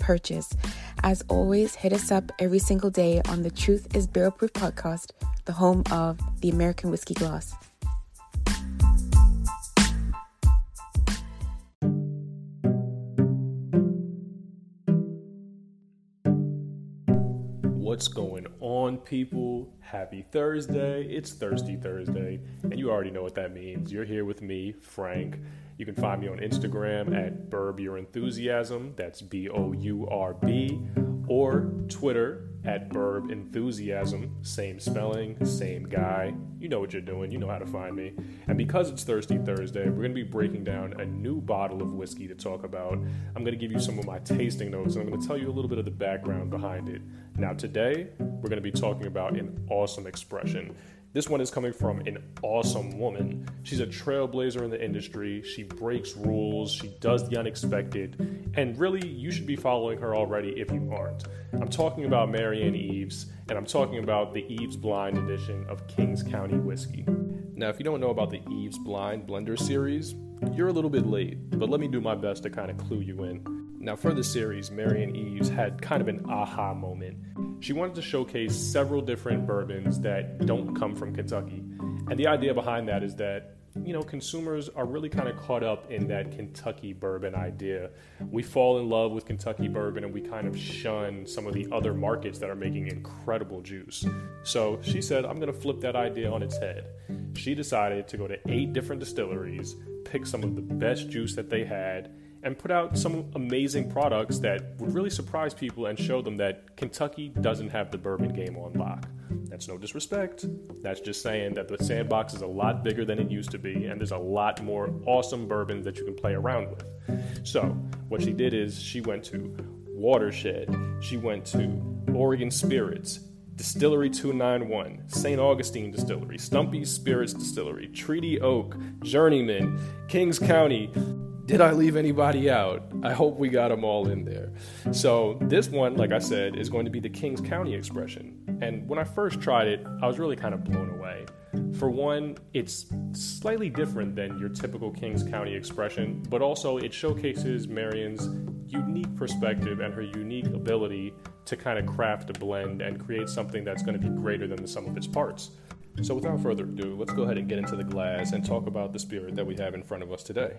purchase. As always, hit us up every single day on the Truth is Barrel Proof podcast, the home of the American Whiskey Glass. People? Happy Thursday. It's Thirsty Thursday, and you already know what that means. You're here with me, Frank. You can find me on Instagram at Bourb Your Enthusiasm. That's B O U R B. Or Twitter at Bourb Enthusiasm. Same spelling, same guy. You know what you're doing. You know how to find me. And because it's Thirsty Thursday, we're going to be breaking down a new bottle of whiskey to talk about. I'm going to give you some of my tasting notes, and I'm going to tell you a little bit of the background behind it. Now, today, we're going to be talking about an awesome expression. This one is coming from an awesome woman. She's a trailblazer in the industry. She breaks rules. She does the unexpected. And really, you should be following her already if you aren't. I'm talking about Marianne Eaves, and I'm talking about the Eaves Blind edition of Kings County Whiskey. Now, if you don't know about the Eaves Blind Blender series, you're a little bit late, but let me do my best to kind of clue you in. Now, for the series, Marianne Eaves had kind of an aha moment. She wanted to showcase several different bourbons that don't come from Kentucky. And the idea behind that is that, you know, consumers are really kind of caught up in that Kentucky bourbon idea. We fall in love with Kentucky bourbon and we kind of shun some of the other markets that are making incredible juice. So she said, I'm going to flip that idea on its head. She decided to go to eight different distilleries, pick some of the best juice that they had, and put out some amazing products that would really surprise people and show them that Kentucky doesn't have the bourbon game on lock. That's no disrespect. That's just saying that the sandbox is a lot bigger than it used to be, and there's a lot more awesome bourbons that you can play around with. So, what she did is she went to Watershed, she went to Oregon Spirits, Distillery 291, St. Augustine Distillery, Stumpy Spirits Distillery, Treaty Oak, Journeyman, Kings County, did I leave anybody out? I hope we got them all in there. So, this one, like I said, is going to be the Kings County expression. And when I first tried it, I was really kind of blown away. For one, it's slightly different than your typical Kings County expression, but also it showcases Marianne's unique perspective and her unique ability to kind of craft a blend and create something that's going to be greater than the sum of its parts. So, without further ado, let's go ahead and get into the glass and talk about the spirit that we have in front of us today.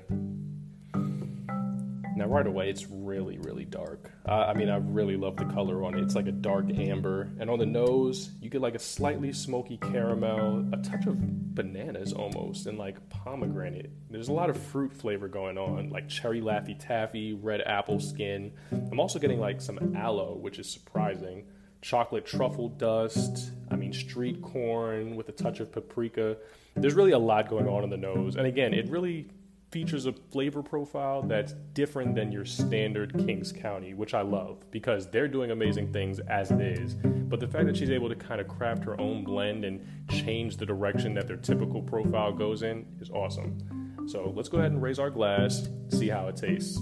Now, right away, it's really, really dark. Uh, I mean, I really love the color on it. It's like a dark amber. And on the nose, you get like a slightly smoky caramel, a touch of bananas almost, and like pomegranate. There's a lot of fruit flavor going on, like cherry Laffy Taffy, red apple skin. I'm also getting like some aloe, which is surprising. Chocolate truffle dust. I mean, street corn with a touch of paprika. There's really a lot going on in the nose. And again, it really features a flavor profile that's different than your standard Kings County, which I love because they're doing amazing things as it is. But the fact that she's able to kind of craft her own blend and change the direction that their typical profile goes in is awesome. So let's go ahead and raise our glass, see how it tastes.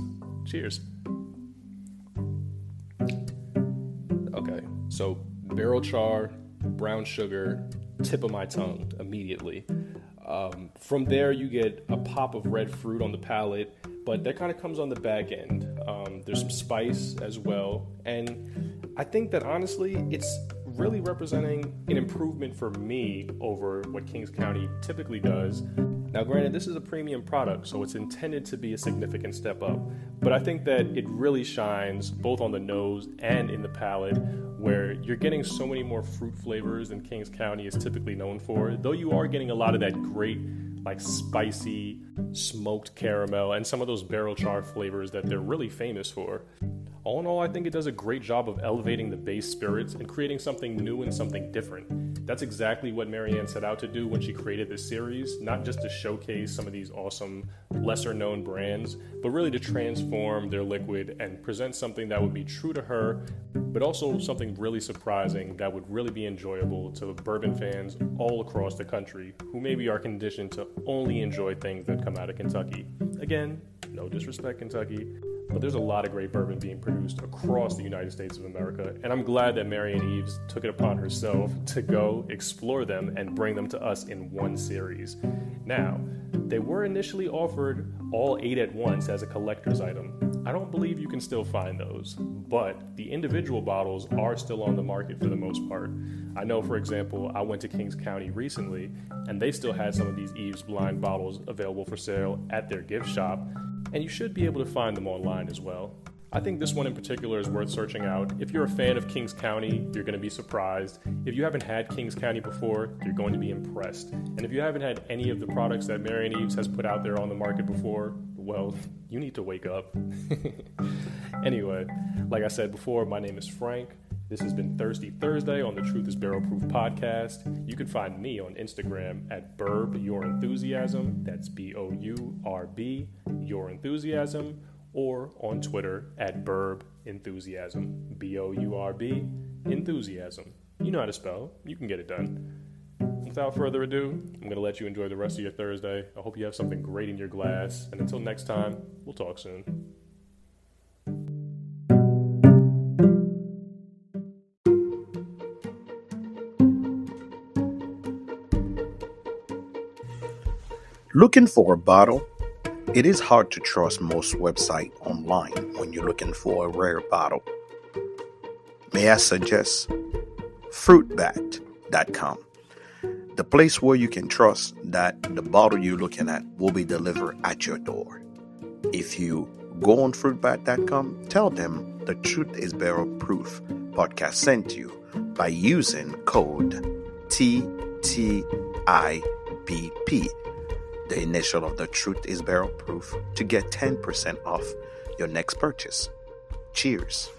Cheers. Okay, so barrel char, brown sugar, tip of my tongue immediately. Um, from there, you get a pop of red fruit on the palate, but that kind of comes on the back end. Um, there's some spice as well, and I think that honestly, it's really representing an improvement for me over what Kings County typically does. Now, granted, this is a premium product, so it's intended to be a significant step up, but I think that it really shines both on the nose and in the palate, where you're getting so many more fruit flavors than Kings County is typically known for, though you are getting a lot of that great, like spicy, smoked caramel and some of those barrel char flavors that they're really famous for. All in all, I think it does a great job of elevating the base spirits and creating something new and something different. That's exactly what Marianne set out to do when she created this series, not just to showcase some of these awesome, lesser known brands, but really to transform their liquid and present something that would be true to her, but also something really surprising that would really be enjoyable to bourbon fans all across the country who maybe are conditioned to only enjoy things that come out of Kentucky. Again, no disrespect, Kentucky, but there's a lot of great bourbon being produced across the United States of America, and I'm glad that Marianne Eaves took it upon herself to go explore them and bring them to us in one series. Now, they were initially offered all eight at once as a collector's item. I don't believe you can still find those, but the individual bottles are still on the market for the most part. I know, for example, I went to Kings County recently, and they still had some of these Eaves blind bottles available for sale at their gift shop, and you should be able to find them online as well. I think this one in particular is worth searching out. If you're a fan of Kings County, you're going to be surprised. If you haven't had Kings County before, you're going to be impressed. And if you haven't had any of the products that Marianne Eaves has put out there on the market before, well, you need to wake up. anyway, like I said before, my name is Frank. This has been Thirsty Thursday on the Truth is Barrel Proof podcast. You can find me on Instagram at Bourb Your Enthusiasm. That's B O U R B, Your Enthusiasm. Or on Twitter at Bourb Enthusiasm. B O U R B, Enthusiasm. You know how to spell, you can get it done. Without further ado, I'm going to let you enjoy the rest of your Thursday. I hope you have something great in your glass. And until next time, we'll talk soon. Looking for a bottle? It is hard to trust most websites online when you're looking for a rare bottle. May I suggest fruitbat.com, the place where you can trust that the bottle you're looking at will be delivered at your door. If you go on fruitbat.com, tell them the Truth is Barrel Proof podcast sent you by using code TTIBP the initial of the truth is barrel proof to get 10% off your next purchase. Cheers.